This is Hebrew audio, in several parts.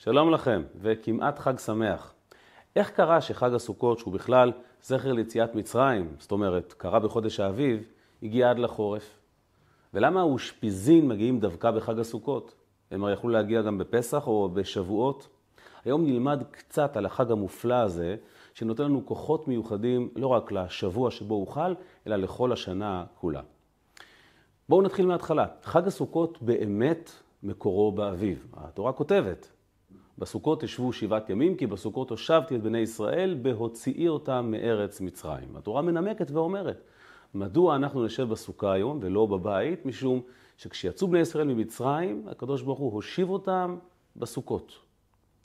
שלום לכם, וכמעט חג שמח. איך קרה שחג הסוכות, שהוא בכלל זכר ליציאת מצרים, זאת אומרת, קרה בחודש האביב, הגיע עד לחורף? ולמה האושפיזין מגיעים דווקא בחג הסוכות? הם הרי יכלו להגיע גם בפסח או בשבועות? היום נלמד קצת על החג המופלא הזה, שנותן לנו כוחות מיוחדים לא רק לשבוע שבו הוא חל, אלא לכל השנה כולה. בואו נתחיל מההתחלה. חג הסוכות באמת מקורו באביב. התורה כותבת, בסוכות ישבו שבעת ימים, כי בסוכות הושבתי את בני ישראל בהוציאי אותם מארץ מצרים. התורה מנמקת ואומרת, מדוע אנחנו נשב בסוכה היום ולא בבית? משום שכשיצאו בני ישראל ממצרים, הקדוש ברוך הוא הושיב אותם בסוכות.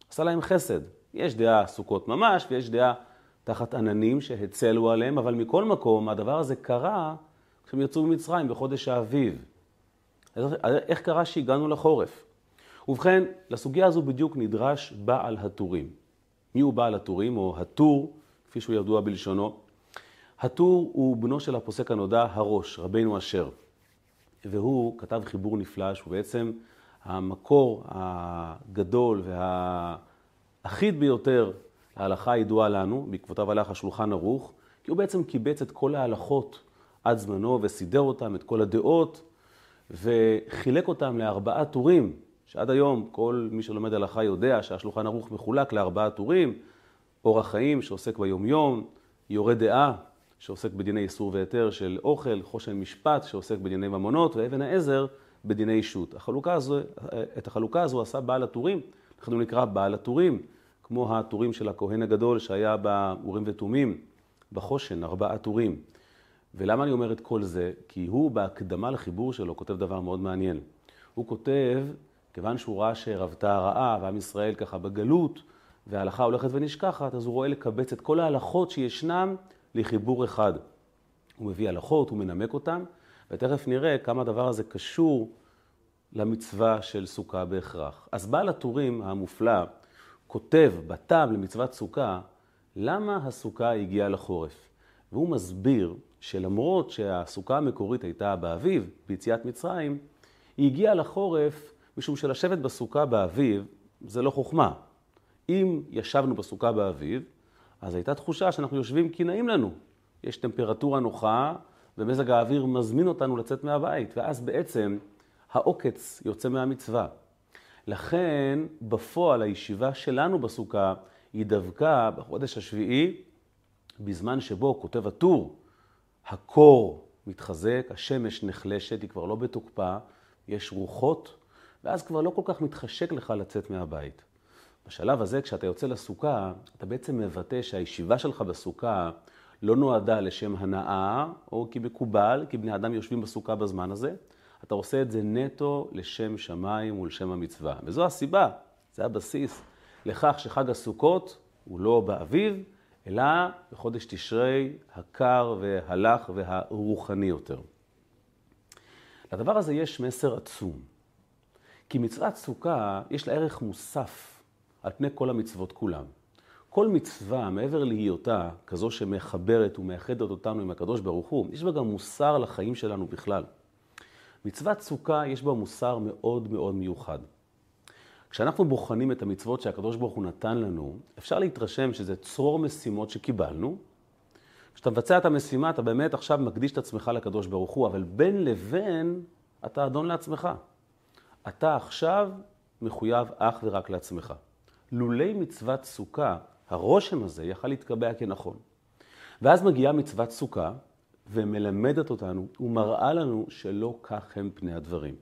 עשה להם חסד. יש דעה סוכות ממש, ויש דעה תחת עננים שהצלו עליהם, אבל מכל מקום, הדבר הזה קרה כשהם יצאו ממצרים בחודש האביב. איך קרה שהגענו לחורף? ובכן, לסוגיה הזו בדיוק נדרש בעל הטורים. מי הוא בעל הטורים, או הטור, כפי שהוא ידוע בלשונו? הטור הוא בנו של הפוסק הנודע הראש, רבינו אשר. והוא כתב חיבור נפלא, שהוא בעצם המקור הגדול והאחיד ביותר להלכה הידועה לנו, בעקבותיו הלך השולחן ערוך, כי הוא בעצם קיבץ את כל ההלכות עד זמנו וסידר אותם, את כל הדעות, וחילק אותם לארבעה טורים, שעד היום כל מי שלומד הלכה יודע שהשולחן ערוך מחולק לארבעה טורים, אורח חיים שעוסק ביומיום, יורה דעה שעוסק בדיני איסור והיתר של אוכל, חושן משפט שעוסק בדיני ממונות, ואבן העזר בדיני אישות. החלוקה הזו, את החלוקה הזו עשה בעל הטורים, אנחנו נקרא בעל הטורים, כמו הטורים של הכהן הגדול שהיה באורים ותומים, בחושן, ארבעה טורים. ולמה אני אומר את כל זה? כי הוא בהקדמה לחיבור שלו כותב דבר מאוד מעניין. הוא כותב, כיוון שהוא ראה שרבתה הרעה ועם ישראל ככה בגלות, וההלכה הולכת ונשכחת, אז הוא רואה לקבץ את כל ההלכות שישנם לחיבור אחד. הוא מביא הלכות, הוא מנמק אותן, ותכף נראה כמה הדבר הזה קשור למצווה של סוכה בהכרח. אז בעל הטורים המופלא כותב בטעם למצוות סוכה, למה הסוכה הגיעה לחורף. והוא מסביר שלמרות שהסוכה המקורית הייתה באביב, ביציאת מצרים, היא הגיעה לחורף משום שלשבת בסוכה באביב זה לא חוכמה. אם ישבנו בסוכה באביב, אז הייתה תחושה שאנחנו יושבים כי נעים לנו. יש טמפרטורה נוחה, ומזג האוויר מזמין אותנו לצאת מהבית, ואז בעצם העוקץ יוצא מהמצווה. לכן, בפועל, הישיבה שלנו בסוכה היא דווקא בחודש השביעי, בזמן שבו כותב הטור, הקור מתחזק, השמש נחלשת, היא כבר לא בתוקפה, יש רוחות, ואז כבר לא כל כך מתחשק לך לצאת מהבית. בשלב הזה, כשאתה יוצא לסוכה, אתה בעצם מבטא שהישיבה שלך בסוכה לא נועדה לשם הנאה, או כי מקובל, כי בני אדם יושבים בסוכה בזמן הזה. אתה עושה את זה נטו לשם שמיים ולשם המצווה. וזו הסיבה, זה הבסיס לכך שחג הסוכות הוא לא באביב, אלא בחודש תשרי הקר והלך והרוחני יותר. לדבר הזה יש מסר עצום. כי מצוות סוכה יש לה ערך מוסף על פני כל המצוות כולם. כל מצווה, מעבר להיותה כזו שמחברת ומאחדת אותנו עם הקדוש ברוך הוא, יש בה גם מוסר לחיים שלנו בכלל. מצוות סוכה יש בה מוסר מאוד מאוד מיוחד. כשאנחנו בוחנים את המצוות שהקדוש ברוך הוא נתן לנו, אפשר להתרשם שזה צרור משימות שקיבלנו. כשאתה מבצע את המשימה, אתה באמת עכשיו מקדיש את עצמך לקדוש ברוך הוא, אבל בין לבין אתה אדון לעצמך. אתה עכשיו מחויב אך ורק לעצמך. לולי מצוות סוכה, הרושם הזה יכל להתקבע כנכון. ואז מגיעה מצוות סוכה ומלמדת אותנו ומראה לנו שלא כך הם פני הדברים.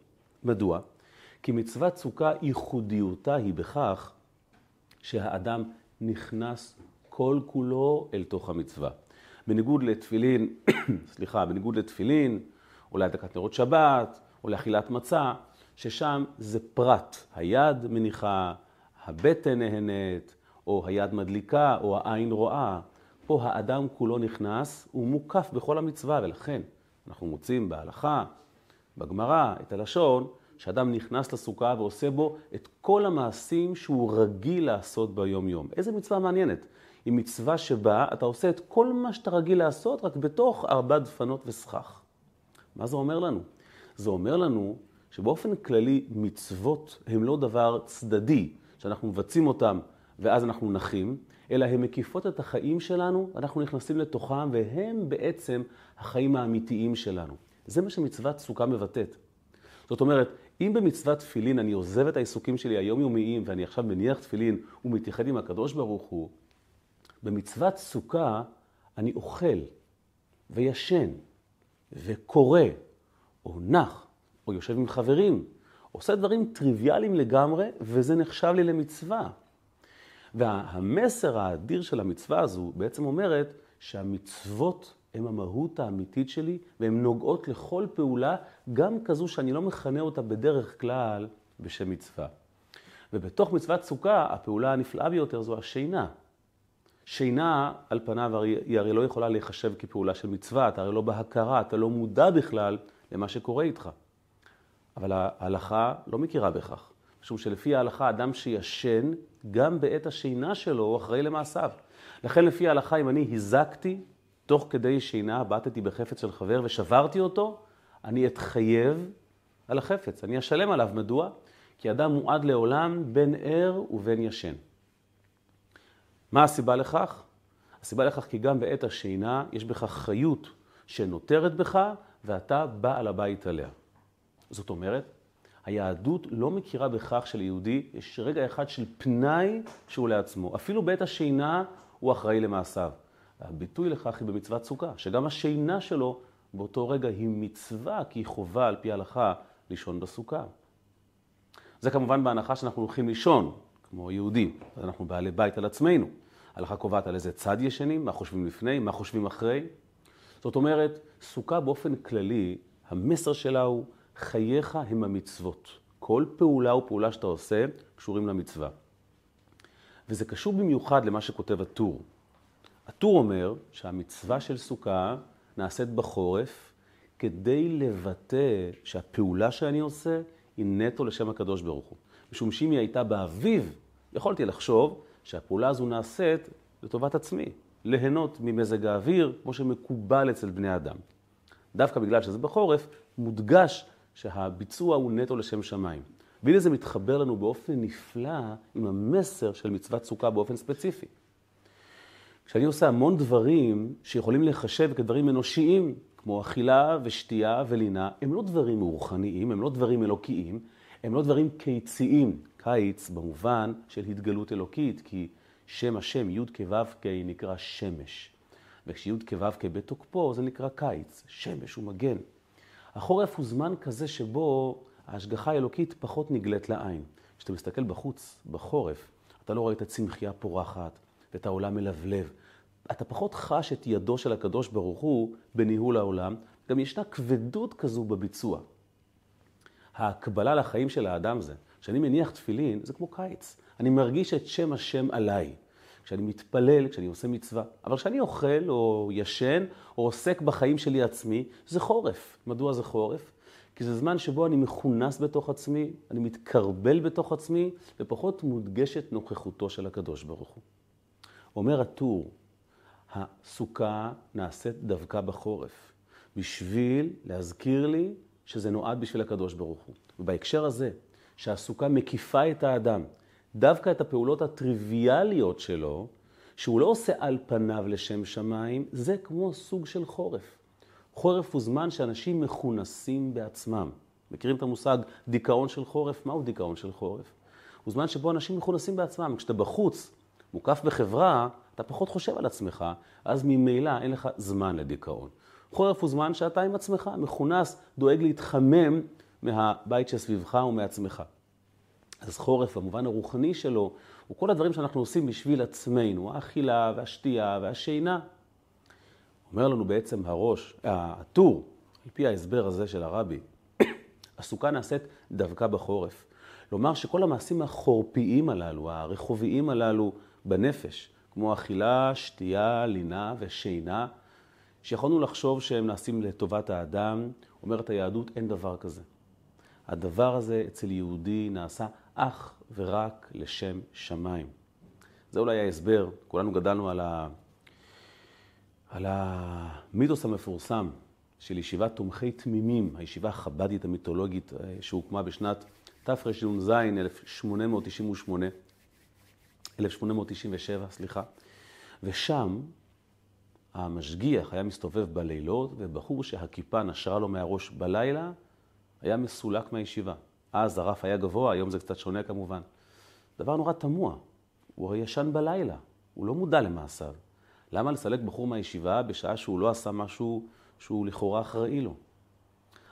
מדוע? כי מצוות סוכה ייחודיותה היא בכך שהאדם נכנס כל כולו אל תוך המצווה. בניגוד לתפילין, סליחה, בניגוד לתפילין, או להדקת נרות שבת, או לאכילת מצה, ששם זה פרט. היד מניחה, הבטן נהנית, או היד מדליקה, או העין רואה. פה האדם כולו נכנס, הוא מוקף בכל המצווה, ולכן אנחנו מוצאים בהלכה, בגמרא, את הלשון, שאדם נכנס לסוכה ועושה בו את כל המעשים שהוא רגיל לעשות ביום-יום. איזה מצווה מעניינת. היא מצווה שבה אתה עושה את כל מה שאתה רגיל לעשות, רק בתוך ארבע דפנות וסכך. מה זה אומר לנו? זה אומר לנו שבאופן כללי מצוות הם לא דבר צדדי, שאנחנו מבצעים אותם ואז אנחנו נחים, אלא הן מקיפות את החיים שלנו, אנחנו נכנסים לתוכם, והם בעצם החיים האמיתיים שלנו. זה מה שמצוות סוכה מבטאת. זאת אומרת, אם במצוות תפילין אני עוזב את העיסוקים שלי היומיומיים, ואני עכשיו מניח תפילין ומתייחד עם הקדוש ברוך הוא, במצוות סוכה אני אוכל וישן וקורא או נח או יושב עם חברים, עושה דברים טריוויאליים לגמרי, וזה נחשב לי למצווה. והמסר האדיר של המצווה הזו בעצם אומרת שהמצוות הן המהות האמיתית שלי, והן נוגעות לכל פעולה, גם כזו שאני לא מכנה אותה בדרך כלל בשם מצווה. ובתוך מצוות סוכה, הפעולה הנפלאה ביותר זו השינה. שינה, על פניו, היא הרי לא יכולה להיחשב כפעולה של מצווה, אתה הרי לא בהכרה, אתה לא מודע בכלל למה שקורה איתך. אבל ההלכה לא מכירה בכך, משום שלפי ההלכה, אדם שישן, גם בעת השינה שלו, הוא אחראי למעשיו. לכן לפי ההלכה, אם אני הזקתי, תוך כדי שינה בעטתי בחפץ של חבר ושברתי אותו, אני אתחייב על החפץ, אני אשלם עליו. מדוע? כי אדם מועד לעולם בין ער ובין ישן. מה הסיבה לכך? הסיבה לכך כי גם בעת השינה יש בך חיות שנותרת בך ואתה בעל הבית עליה. זאת אומרת, היהדות לא מכירה בכך שליהודי יש רגע אחד של פנאי שהוא לעצמו. אפילו בעת השינה הוא אחראי למעשיו. הביטוי לכך היא במצוות סוכה, שגם השינה שלו באותו רגע היא מצווה, כי היא חובה על פי ההלכה לישון בסוכה. זה כמובן בהנחה שאנחנו הולכים לישון, כמו יהודים, אז אנחנו בעלי בית על עצמנו. ההלכה קובעת על איזה צד ישנים, מה חושבים לפני, מה חושבים אחרי. זאת אומרת, סוכה באופן כללי, המסר שלה הוא חייך הם המצוות. כל פעולה ופעולה שאתה עושה קשורים למצווה. וזה קשור במיוחד למה שכותב הטור. הטור אומר שהמצווה של סוכה נעשית בחורף כדי לבטא שהפעולה שאני עושה היא נטו לשם הקדוש ברוך הוא. משום שאם היא הייתה באביב, יכולתי לחשוב שהפעולה הזו נעשית לטובת עצמי, ליהנות ממזג האוויר, כמו שמקובל אצל בני אדם. דווקא בגלל שזה בחורף, מודגש שהביצוע הוא נטו לשם שמיים. והנה זה מתחבר לנו באופן נפלא עם המסר של מצוות סוכה באופן ספציפי. כשאני עושה המון דברים שיכולים לחשב כדברים אנושיים, כמו אכילה ושתייה ולינה, הם לא דברים רוחניים, הם לא דברים אלוקיים, הם לא דברים קיציים. קיץ במובן של התגלות אלוקית, כי שם השם י' כו' כ' נקרא שמש. וכשי' כו' כ' בתוקפו זה נקרא קיץ, שמש ומגן. החורף הוא זמן כזה שבו ההשגחה האלוקית פחות נגלית לעין. כשאתה מסתכל בחוץ, בחורף, אתה לא רואה את הצמחייה פורחת ואת העולם מלבלב. אתה פחות חש את ידו של הקדוש ברוך הוא בניהול העולם. גם ישנה כבדות כזו בביצוע. ההקבלה לחיים של האדם זה, כשאני מניח תפילין, זה כמו קיץ. אני מרגיש את שם השם עליי. כשאני מתפלל, כשאני עושה מצווה. אבל כשאני אוכל או ישן או עוסק בחיים שלי עצמי, זה חורף. מדוע זה חורף? כי זה זמן שבו אני מכונס בתוך עצמי, אני מתקרבל בתוך עצמי, ופחות מודגשת נוכחותו של הקדוש ברוך הוא. אומר הטור, הסוכה נעשית דווקא בחורף, בשביל להזכיר לי שזה נועד בשביל הקדוש ברוך הוא. ובהקשר הזה, שהסוכה מקיפה את האדם, דווקא את הפעולות הטריוויאליות שלו, שהוא לא עושה על פניו לשם שמיים, זה כמו סוג של חורף. חורף הוא זמן שאנשים מכונסים בעצמם. מכירים את המושג דיכאון של חורף? מהו דיכאון של חורף? הוא זמן שבו אנשים מכונסים בעצמם. כשאתה בחוץ, מוקף בחברה, אתה פחות חושב על עצמך, אז ממילא אין לך זמן לדיכאון. חורף הוא זמן שאתה עם עצמך, מכונס, דואג להתחמם מהבית שסביבך ומעצמך. אז חורף, במובן הרוחני שלו, הוא כל הדברים שאנחנו עושים בשביל עצמנו, האכילה והשתייה והשינה. אומר לנו בעצם הראש, הטור, על פי ההסבר הזה של הרבי, הסוכה נעשית דווקא בחורף. לומר שכל המעשים החורפיים הללו, הרחוביים הללו בנפש, כמו אכילה, שתייה, לינה ושינה, שיכולנו לחשוב שהם נעשים לטובת האדם, אומרת היהדות, אין דבר כזה. הדבר הזה אצל יהודי נעשה אך ורק לשם שמיים. זה אולי ההסבר, כולנו גדלנו על, ה... על המיתוס המפורסם של ישיבת תומכי תמימים, הישיבה החבדית המיתולוגית אה, שהוקמה בשנת תרנ"ז, 1898, 1897, סליחה. ושם המשגיח היה מסתובב בלילות, ובחור שהכיפה נשרה לו מהראש בלילה, היה מסולק מהישיבה. אז הרף היה גבוה, היום זה קצת שונה כמובן. דבר נורא תמוה, הוא הרי ישן בלילה, הוא לא מודע למעשיו. למה לסלק בחור מהישיבה בשעה שהוא לא עשה משהו שהוא לכאורה אחראי לו?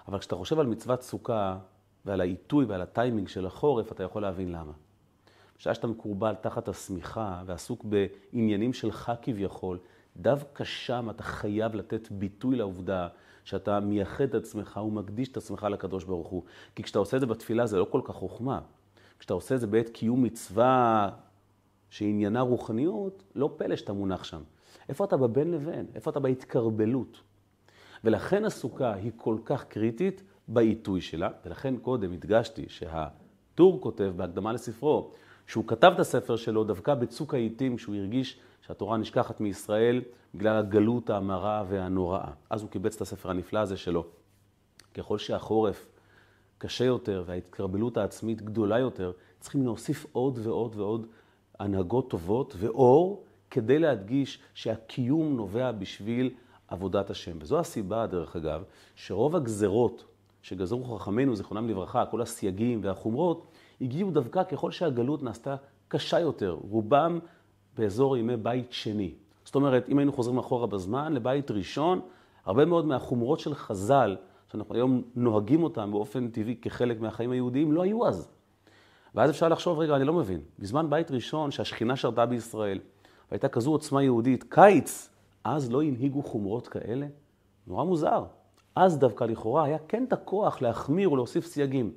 אבל כשאתה חושב על מצוות סוכה ועל העיתוי ועל הטיימינג של החורף, אתה יכול להבין למה. בשעה שאתה מקורבל תחת השמיכה ועסוק בעניינים שלך כביכול, דווקא שם אתה חייב לתת ביטוי לעובדה שאתה מייחד את עצמך ומקדיש את עצמך לקדוש ברוך הוא. כי כשאתה עושה את זה בתפילה זה לא כל כך חוכמה. כשאתה עושה את זה בעת קיום מצווה שעניינה רוחניות, לא פלא שאתה מונח שם. איפה אתה בבין לבין? איפה אתה בהתקרבלות? ולכן הסוכה היא כל כך קריטית בעיתוי שלה, ולכן קודם הדגשתי שהטור כותב בהקדמה לספרו, שהוא כתב את הספר שלו דווקא בצוק העיתים, כשהוא הרגיש שהתורה נשכחת מישראל בגלל הגלות המרה והנוראה. אז הוא קיבץ את הספר הנפלא הזה שלו. ככל שהחורף קשה יותר וההתקרבלות העצמית גדולה יותר, צריכים להוסיף עוד ועוד ועוד הנהגות טובות ואור כדי להדגיש שהקיום נובע בשביל עבודת השם. וזו הסיבה, דרך אגב, שרוב הגזרות שגזרו חכמינו, זיכרונם לברכה, כל הסייגים והחומרות, הגיעו דווקא ככל שהגלות נעשתה קשה יותר. רובם באזור ימי בית שני. זאת אומרת, אם היינו חוזרים אחורה בזמן, לבית ראשון, הרבה מאוד מהחומרות של חז"ל, שאנחנו היום נוהגים אותם באופן טבעי כחלק מהחיים היהודיים, לא היו אז. ואז אפשר לחשוב, רגע, אני לא מבין. בזמן בית ראשון, שהשכינה שרתה בישראל, והייתה כזו עוצמה יהודית, קיץ, אז לא הנהיגו חומרות כאלה? נורא מוזר. אז דווקא לכאורה היה כן את הכוח להחמיר ולהוסיף סייגים.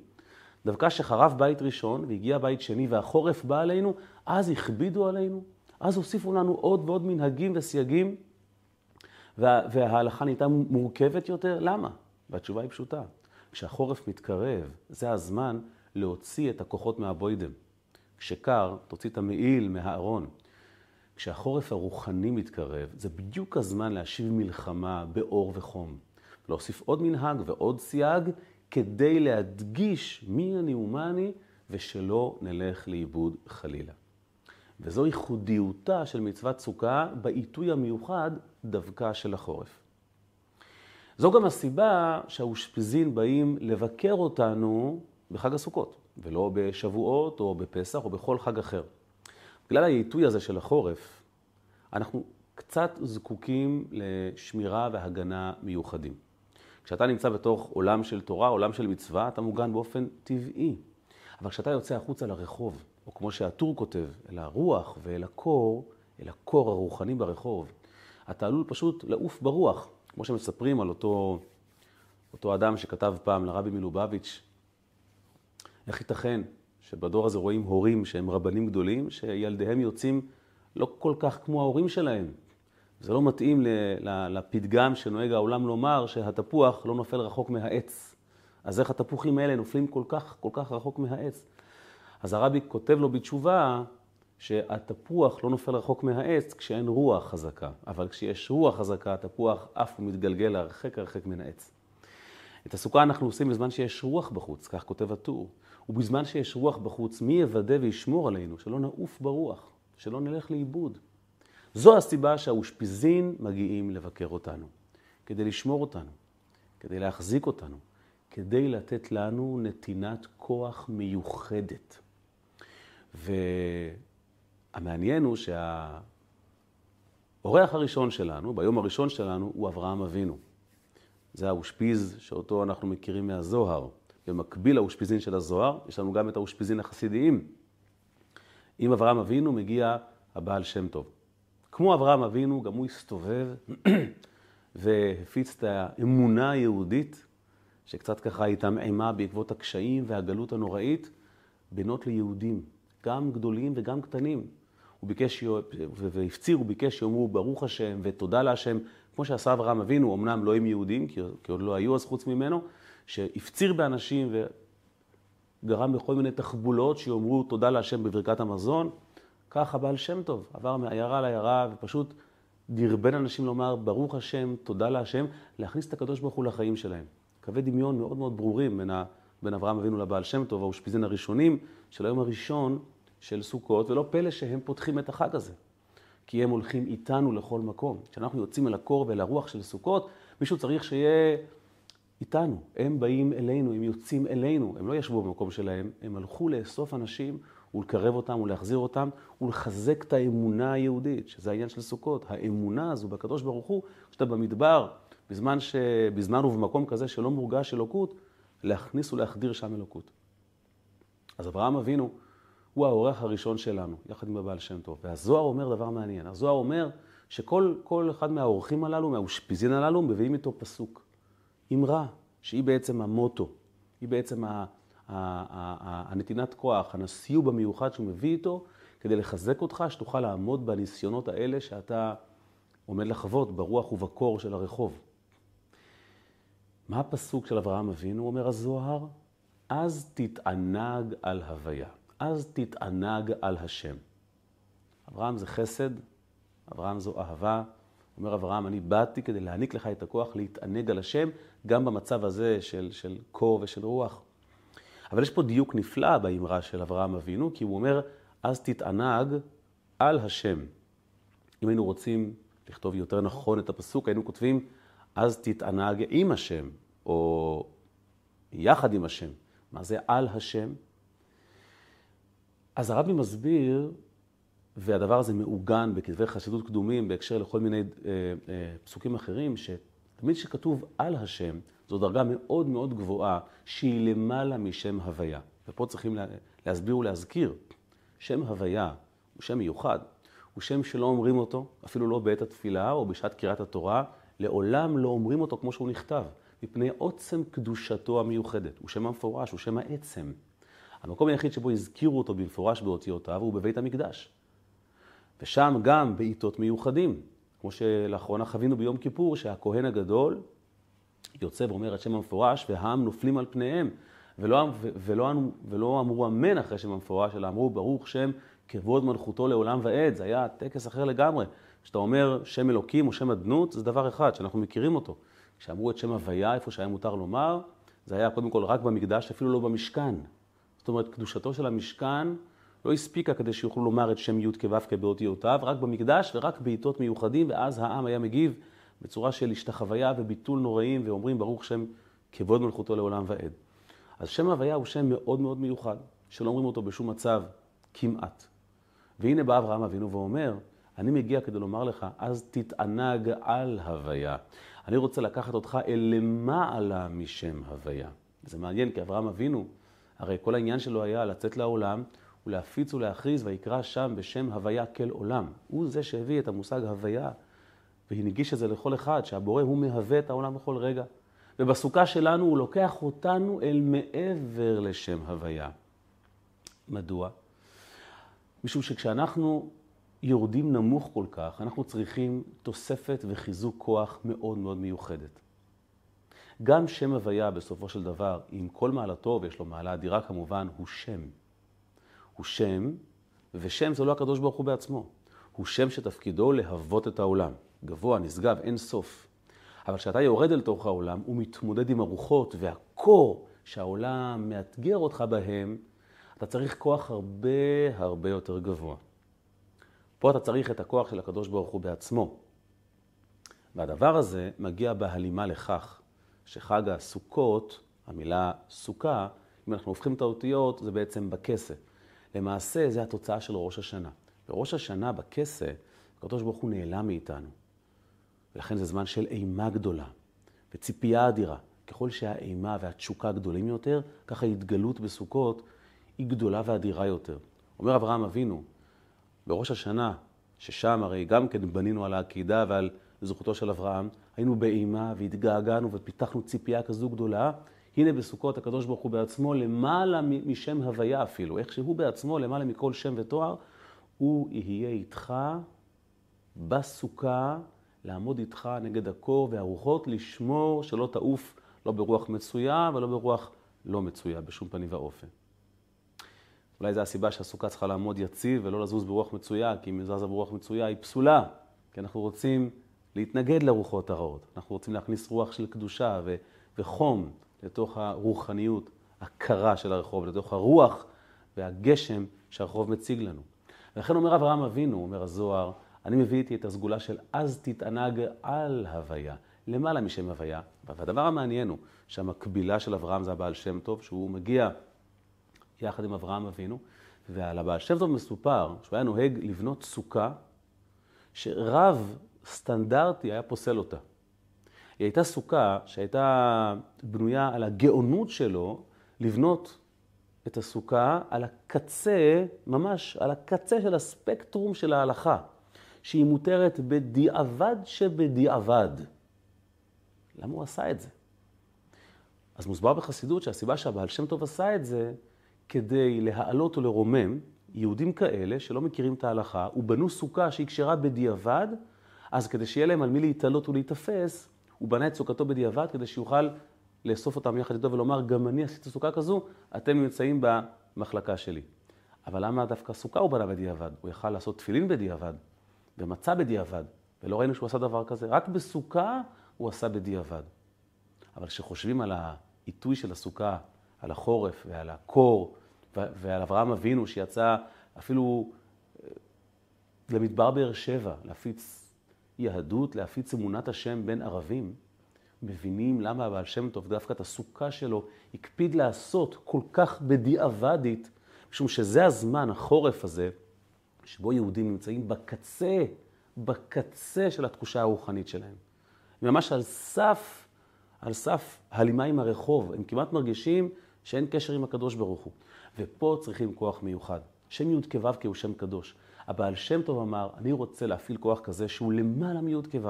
דווקא שחרב בית ראשון והגיע בית שני והחורף בא עלינו, אז הכבידו עלינו, אז הוסיפו לנו עוד ועוד מנהגים וסייגים, וה, וההלכה נהייתה מורכבת יותר. למה? והתשובה היא פשוטה. כשהחורף מתקרב, זה הזמן להוציא את הכוחות מהבוידם. כשקר, תוציא את המעיל מהארון. כשהחורף הרוחני מתקרב, זה בדיוק הזמן להשיב מלחמה באור וחום. להוסיף עוד מנהג ועוד סייג, כדי להדגיש מי אני ומה אני, ושלא נלך לאיבוד חלילה. וזו ייחודיותה של מצוות סוכה בעיתוי המיוחד דווקא של החורף. זו גם הסיבה שהאושפיזין באים לבקר אותנו בחג הסוכות, ולא בשבועות או בפסח או בכל חג אחר. בגלל העיתוי הזה של החורף, אנחנו קצת זקוקים לשמירה והגנה מיוחדים. כשאתה נמצא בתוך עולם של תורה, עולם של מצווה, אתה מוגן באופן טבעי. אבל כשאתה יוצא החוצה לרחוב, או כמו שהטור כותב, אל הרוח ואל הקור, אל הקור הרוחני ברחוב, אתה עלול פשוט לעוף ברוח, כמו שמספרים על אותו, אותו אדם שכתב פעם לרבי מלובביץ', איך ייתכן שבדור הזה רואים הורים שהם רבנים גדולים, שילדיהם יוצאים לא כל כך כמו ההורים שלהם. זה לא מתאים לפתגם שנוהג העולם לומר שהתפוח לא נופל רחוק מהעץ. אז איך התפוחים האלה נופלים כל כך, כל כך רחוק מהעץ? אז הרבי כותב לו בתשובה שהתפוח לא נופל רחוק מהעץ כשאין רוח חזקה, אבל כשיש רוח חזקה, התפוח עף ומתגלגל הרחק הרחק מן העץ. את הסוכה אנחנו עושים בזמן שיש רוח בחוץ, כך כותב הטור. ובזמן שיש רוח בחוץ, מי יוודא וישמור עלינו, שלא נעוף ברוח, שלא נלך לאיבוד. זו הסיבה שהאושפיזין מגיעים לבקר אותנו, כדי לשמור אותנו, כדי להחזיק אותנו, כדי לתת לנו נתינת כוח מיוחדת. והמעניין הוא שהאורח הראשון שלנו, ביום הראשון שלנו, הוא אברהם אבינו. זה האושפיז שאותו אנחנו מכירים מהזוהר. במקביל לאושפיזין של הזוהר, יש לנו גם את האושפיזין החסידיים. עם אברהם אבינו מגיע הבעל שם טוב. כמו אברהם אבינו, גם הוא הסתובב והפיץ את האמונה היהודית, שקצת ככה התעמעמה בעקבות הקשיים והגלות הנוראית, בינות ליהודים, גם גדולים וגם קטנים. הוא ביקש, והפציר, הוא ביקש שיאמרו ברוך השם ותודה להשם, כמו שעשה אברהם אבינו, אמנם לא עם יהודים, כי עוד לא היו אז חוץ ממנו, שהפציר באנשים וגרם לכל מיני תחבולות שיאמרו תודה להשם בברכת המזון. כך הבעל שם טוב עבר מעיירה לעיירה ופשוט דרבן אנשים לומר ברוך השם, תודה להשם, להכניס את הקדוש ברוך הוא לחיים שלהם. קווי דמיון מאוד מאוד ברורים בין, ה, בין אברהם אבינו לבעל שם טוב, האושפיזין הראשונים של היום הראשון של סוכות, ולא פלא שהם פותחים את החג הזה. כי הם הולכים איתנו לכל מקום. כשאנחנו יוצאים אל הקור ואל הרוח של סוכות, מישהו צריך שיהיה איתנו. הם באים אלינו, הם יוצאים אלינו. הם לא ישבו במקום שלהם, הם הלכו לאסוף אנשים ולקרב אותם ולהחזיר אותם ולחזק את האמונה היהודית, שזה העניין של סוכות. האמונה הזו בקדוש ברוך הוא, כשאתה במדבר, בזמן, ש... בזמן ובמקום כזה שלא מורגש אלוקות, להכניס ולהחדיר שם אלוקות. אז אברהם אבינו הוא הראשון שלנו, יחד עם הבעל שם טוב. והזוהר אומר דבר מעניין. הזוהר אומר שכל אחד מהאורחים הללו, מהאושפיזין הללו, מביאים איתו פסוק. אמרה, שהיא בעצם המוטו, היא בעצם הנתינת כוח, הנסיוב המיוחד שהוא מביא איתו, כדי לחזק אותך, שתוכל לעמוד בניסיונות האלה שאתה עומד לחוות ברוח ובקור של הרחוב. מה הפסוק של אברהם אבינו, אומר הזוהר? אז תתענג על הוויה, אז תתענג על השם. אברהם זה חסד, אברהם זו אהבה. אומר אברהם, אני באתי כדי להעניק לך את הכוח להתענג על השם, גם במצב הזה של, של קור ושל רוח. אבל יש פה דיוק נפלא באמרה של אברהם אבינו, כי הוא אומר, אז תתענג על השם. אם היינו רוצים לכתוב יותר נכון את הפסוק, היינו כותבים, אז תתענג עם השם, או יחד עם השם. מה זה על השם? אז הרבי מסביר, והדבר הזה מעוגן בכתבי חסידות קדומים בהקשר לכל מיני אה, אה, פסוקים אחרים, שתמיד כשכתוב על השם, זו דרגה מאוד מאוד גבוהה, שהיא למעלה משם הוויה. ופה צריכים להסביר ולהזכיר, שם הוויה הוא שם מיוחד, הוא שם שלא אומרים אותו, אפילו לא בעת התפילה או בשעת קריאת התורה, לעולם לא אומרים אותו כמו שהוא נכתב, מפני עוצם קדושתו המיוחדת. הוא שם המפורש, הוא שם העצם. המקום היחיד שבו הזכירו אותו במפורש באותיותיו הוא בבית המקדש. ושם גם בעיתות מיוחדים, כמו שלאחרונה חווינו ביום כיפור, שהכהן הגדול יוצא ואומר את שם המפורש, והעם נופלים על פניהם, ולא, ולא, ולא אמרו אמן אחרי שם המפורש, אלא אמרו ברוך שם כבוד מלכותו לעולם ועד. זה היה טקס אחר לגמרי. כשאתה אומר שם אלוקים או שם אדנות, זה דבר אחד, שאנחנו מכירים אותו. כשאמרו את שם הוויה, איפה שהיה מותר לומר, זה היה קודם כל רק במקדש, אפילו לא במשכן. זאת אומרת, קדושתו של המשכן לא הספיקה כדי שיוכלו לומר את שם י' כו' כבאותיותיו, רק במקדש ורק בעיתות מיוחדים, ואז העם היה מגיב בצורה של השתחוויה וביטול נוראים, ואומרים ברוך שם כבוד מלכותו לעולם ועד. אז שם הוויה הוא שם מאוד מאוד מיוחד, שלא אומרים אותו בשום מצב כמעט. והנה בא אברהם אבינו ואומר, אני מגיע כדי לומר לך, אז תתענג על הוויה. אני רוצה לקחת אותך אל למעלה משם הוויה. זה מעניין, כי אברהם אבינו, הרי כל העניין שלו היה לצאת לעולם ולהפיץ ולהכריז ויקרא שם בשם הוויה כל עולם. הוא זה שהביא את המושג הוויה, והנגיש את זה לכל אחד, שהבורא הוא מהווה את העולם בכל רגע. ובסוכה שלנו הוא לוקח אותנו אל מעבר לשם הוויה. מדוע? משום שכשאנחנו יורדים נמוך כל כך, אנחנו צריכים תוספת וחיזוק כוח מאוד מאוד מיוחדת. גם שם הוויה בסופו של דבר, עם כל מעלתו, ויש לו מעלה אדירה כמובן, הוא שם. הוא שם, ושם זה לא הקדוש ברוך הוא בעצמו. הוא שם שתפקידו להוות את העולם. גבוה, נשגב, אין סוף. אבל כשאתה יורד אל תוך העולם ומתמודד עם הרוחות והקור שהעולם מאתגר אותך בהם, אתה צריך כוח הרבה הרבה יותר גבוה. פה אתה צריך את הכוח של הקדוש ברוך הוא בעצמו. והדבר הזה מגיע בהלימה לכך שחג הסוכות, המילה סוכה, אם אנחנו הופכים את האותיות, זה בעצם בכסה. למעשה, זה התוצאה של ראש השנה. בראש השנה, בכסה, הקדוש ברוך הוא נעלם מאיתנו. ולכן זה זמן של אימה גדולה וציפייה אדירה. ככל שהאימה והתשוקה גדולים יותר, ככה ההתגלות בסוכות היא גדולה ואדירה יותר. אומר אברהם אבינו, בראש השנה, ששם הרי גם כן בנינו על העקידה ועל זכותו של אברהם, היינו באימה והתגעגענו ופיתחנו ציפייה כזו גדולה. הנה בסוכות הקדוש ברוך הוא בעצמו למעלה משם הוויה אפילו, איך שהוא בעצמו למעלה מכל שם ותואר, הוא יהיה איתך בסוכה, לעמוד איתך נגד הקור והרוחות, לשמור שלא תעוף לא ברוח מצויה ולא ברוח לא מצויה בשום פנים ואופן. אולי זו הסיבה שהסוכה צריכה לעמוד יציב ולא לזוז ברוח מצויה, כי אם היא זזה ברוח מצויה היא פסולה, כי אנחנו רוצים להתנגד לרוחות הרעות. אנחנו רוצים להכניס רוח של קדושה ו- וחום לתוך הרוחניות הקרה של הרחוב, לתוך הרוח והגשם שהרחוב מציג לנו. ולכן אומר אברהם אבינו, אומר הזוהר, אני מביא איתי את הסגולה של אז תתענג על הוויה, למעלה משם הוויה. והדבר המעניין הוא שהמקבילה של אברהם זה הבעל שם טוב, שהוא מגיע יחד עם אברהם אבינו, ועל הבעל שם טוב מסופר שהוא היה נוהג לבנות סוכה שרב סטנדרטי היה פוסל אותה. היא הייתה סוכה שהייתה בנויה על הגאונות שלו לבנות את הסוכה על הקצה, ממש על הקצה של הספקטרום של ההלכה, שהיא מותרת בדיעבד שבדיעבד. למה הוא עשה את זה? אז מוסבר בחסידות שהסיבה שהבעל שם טוב עשה את זה, כדי להעלות ולרומם יהודים כאלה שלא מכירים את ההלכה, ובנו סוכה שהיא כשרה בדיעבד, אז כדי שיהיה להם על מי להתעלות ולהיתפס, הוא בנה את סוכתו בדיעבד כדי שיוכל לאסוף אותם יחד איתו ולומר, גם אני עשיתי סוכה כזו, אתם נמצאים במחלקה שלי. אבל למה דווקא סוכה הוא בנה בדיעבד? הוא יכל לעשות תפילין בדיעבד, ומצה בדיעבד, ולא ראינו שהוא עשה דבר כזה. רק בסוכה הוא עשה בדיעבד. אבל כשחושבים על העיתוי של הסוכה, על החורף ועל הקור, ועל אברהם אבינו שיצא אפילו אה, למדבר באר שבע להפיץ יהדות, להפיץ אמונת השם בין ערבים, מבינים למה הבעל שם טוב דווקא את הסוכה שלו הקפיד לעשות כל כך בדיעבדית, משום שזה הזמן, החורף הזה, שבו יהודים נמצאים בקצה, בקצה של התחושה הרוחנית שלהם. הם ממש על סף, על סף הלימה עם הרחוב. הם כמעט מרגישים שאין קשר עם הקדוש ברוך הוא. ופה צריכים כוח מיוחד. שם י' כו' הוא שם קדוש. הבעל שם טוב אמר, אני רוצה להפעיל כוח כזה שהוא למעלה מי' כו'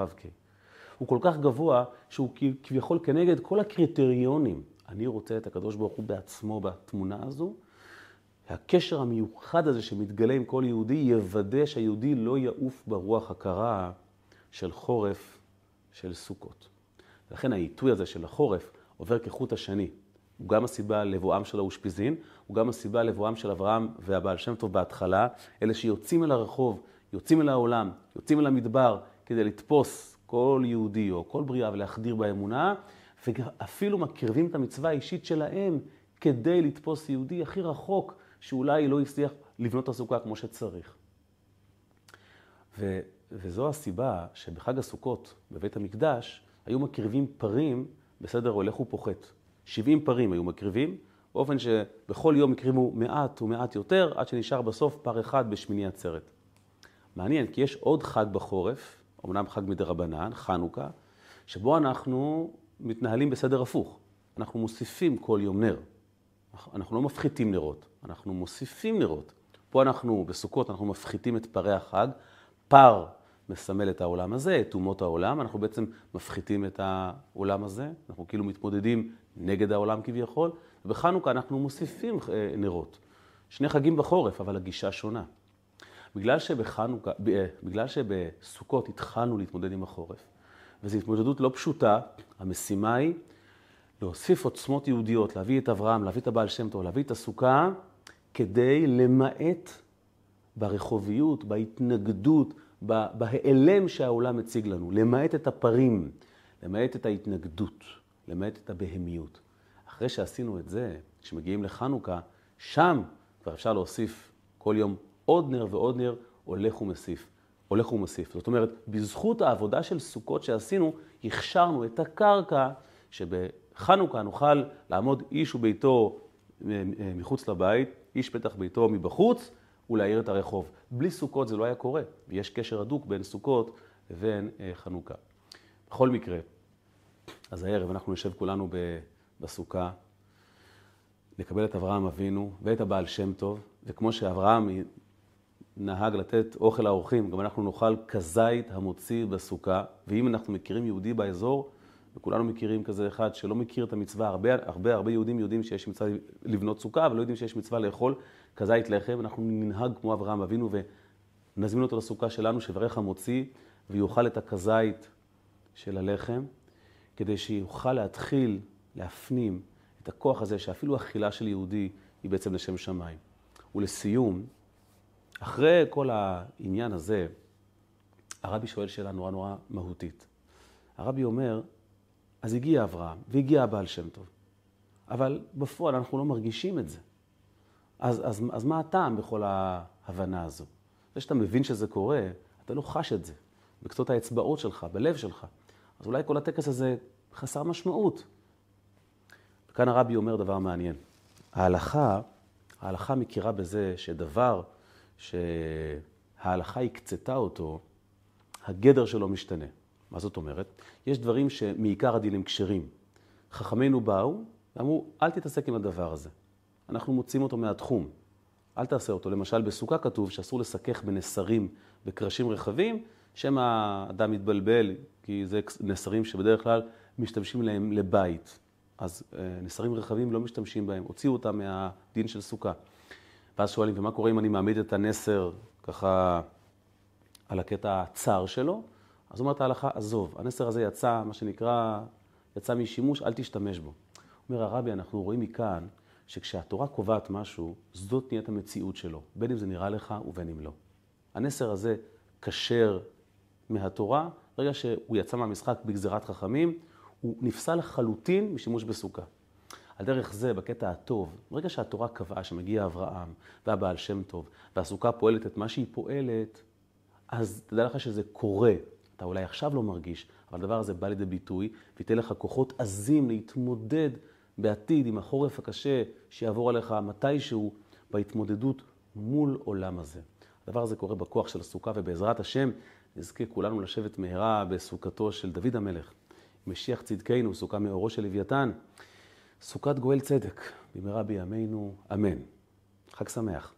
הוא כל כך גבוה שהוא כביכול כנגד כל הקריטריונים. אני רוצה את הקדוש ברוך הוא בעצמו בתמונה הזו. הקשר המיוחד הזה שמתגלה עם כל יהודי יוודא שהיהודי לא יעוף ברוח הקרה של חורף של סוכות. לכן העיתוי הזה של החורף עובר כחוט השני. הוא גם הסיבה לבואם של האושפיזין, הוא גם הסיבה לבואם של אברהם והבעל שם טוב בהתחלה, אלה שיוצאים אל הרחוב, יוצאים אל העולם, יוצאים אל המדבר כדי לתפוס כל יהודי או כל בריאה ולהחדיר באמונה, ואפילו מקרבים את המצווה האישית שלהם כדי לתפוס יהודי הכי רחוק, שאולי לא הצליח לבנות הסוכה כמו שצריך. ו, וזו הסיבה שבחג הסוכות, בבית המקדש, היו מקריבים פרים בסדר הולך ופוחת. 70 פרים היו מקריבים, באופן שבכל יום הקריבו מעט ומעט יותר, עד שנשאר בסוף פר אחד בשמיני עצרת. מעניין, כי יש עוד חג בחורף, אמנם חג מדרבנן, חנוכה, שבו אנחנו מתנהלים בסדר הפוך. אנחנו מוסיפים כל יום נר. אנחנו לא מפחיתים נרות, אנחנו מוסיפים נרות. פה אנחנו, בסוכות, אנחנו מפחיתים את פרי החג. פר מסמל את העולם הזה, את אומות העולם. אנחנו בעצם מפחיתים את העולם הזה, אנחנו כאילו מתמודדים נגד העולם כביכול. ובחנוכה אנחנו מוסיפים אה, נרות. שני חגים בחורף, אבל הגישה שונה. בגלל שבחנוכה, אה, בגלל שבסוכות התחלנו להתמודד עם החורף, וזו התמודדות לא פשוטה, המשימה היא להוסיף עוצמות יהודיות, להביא את אברהם, להביא את הבעל שם טוב, להביא את הסוכה, כדי למעט ברחוביות, בהתנגדות, בהיעלם שהעולם מציג לנו, למעט את הפרים, למעט את ההתנגדות, למעט את הבהמיות. אחרי שעשינו את זה, כשמגיעים לחנוכה, שם כבר אפשר להוסיף כל יום עוד נר ועוד נר, הולך ומוסיף. הולך ומוסיף. זאת אומרת, בזכות העבודה של סוכות שעשינו, הכשרנו את הקרקע שבחנוכה נוכל לעמוד איש וביתו אה, אה, מחוץ לבית, איש פתח ביתו מבחוץ, ולהאיר את הרחוב. בלי סוכות זה לא היה קורה, ויש קשר הדוק בין סוכות לבין אה, חנוכה. בכל מקרה, אז הערב אנחנו נשב כולנו בסוכה, נקבל את אברהם אבינו ואת הבעל שם טוב, וכמו שאברהם נהג לתת אוכל לאורחים, גם אנחנו נאכל כזית המוציא בסוכה, ואם אנחנו מכירים יהודי באזור, וכולנו מכירים כזה אחד שלא מכיר את המצווה, הרבה הרבה, הרבה יהודים יודעים שיש מצווה לבנות סוכה, אבל לא יודעים שיש מצווה לאכול כזית לחם, אנחנו ננהג כמו אברהם אבינו ונזמין אותו לסוכה שלנו, שברך המוציא, ויאכל את הכזית של הלחם, כדי שיוכל להתחיל להפנים את הכוח הזה שאפילו אכילה של יהודי היא בעצם לשם שמיים. ולסיום, אחרי כל העניין הזה, הרבי שואל שאלה נורא נורא מהותית. הרבי אומר, אז הגיע אברהם והגיע הבעל שם טוב, אבל בפועל אנחנו לא מרגישים את זה. אז, אז, אז מה הטעם בכל ההבנה הזו? זה שאתה מבין שזה קורה, אתה לא חש את זה. בקצות האצבעות שלך, בלב שלך. אז אולי כל הטקס הזה חסר משמעות. וכאן הרבי אומר דבר מעניין. ההלכה, ההלכה מכירה בזה שדבר שההלכה הקצתה אותו, הגדר שלו משתנה. מה זאת אומרת? יש דברים שמעיקר הדין הם כשרים. חכמינו באו ואמרו, אל תתעסק עם הדבר הזה. אנחנו מוצאים אותו מהתחום. אל תעשה אותו. למשל, בסוכה כתוב שאסור לסכך בנסרים וקרשים רחבים, שמא האדם מתבלבל, כי זה נסרים שבדרך כלל משתמשים להם לבית. אז אה, נסרים רחבים לא משתמשים בהם, הוציאו אותם מהדין של סוכה. ואז שואלים, ומה קורה אם אני מעמיד את הנסר ככה על הקטע הצר שלו? אז אומרת ההלכה, עזוב, הנסר הזה יצא, מה שנקרא, יצא משימוש, אל תשתמש בו. אומר הרבי, אנחנו רואים מכאן שכשהתורה קובעת משהו, זאת נהיית המציאות שלו, בין אם זה נראה לך ובין אם לא. הנסר הזה כשר מהתורה, ברגע שהוא יצא מהמשחק בגזירת חכמים, הוא נפסל לחלוטין משימוש בסוכה. על דרך זה, בקטע הטוב, ברגע שהתורה קבעה שמגיע אברהם והבעל שם טוב, והסוכה פועלת את מה שהיא פועלת, אז תדע לך שזה קורה. אתה אולי עכשיו לא מרגיש, אבל הדבר הזה בא לידי ביטוי, וייתן לך כוחות עזים להתמודד בעתיד עם החורף הקשה שיעבור עליך מתישהו בהתמודדות מול עולם הזה. הדבר הזה קורה בכוח של הסוכה, ובעזרת השם נזכה כולנו לשבת מהרה בסוכתו של דוד המלך. משיח צדקנו, סוכה מאורו של לוויתן, סוכת גואל צדק, במהרה בימינו, אמן. חג שמח.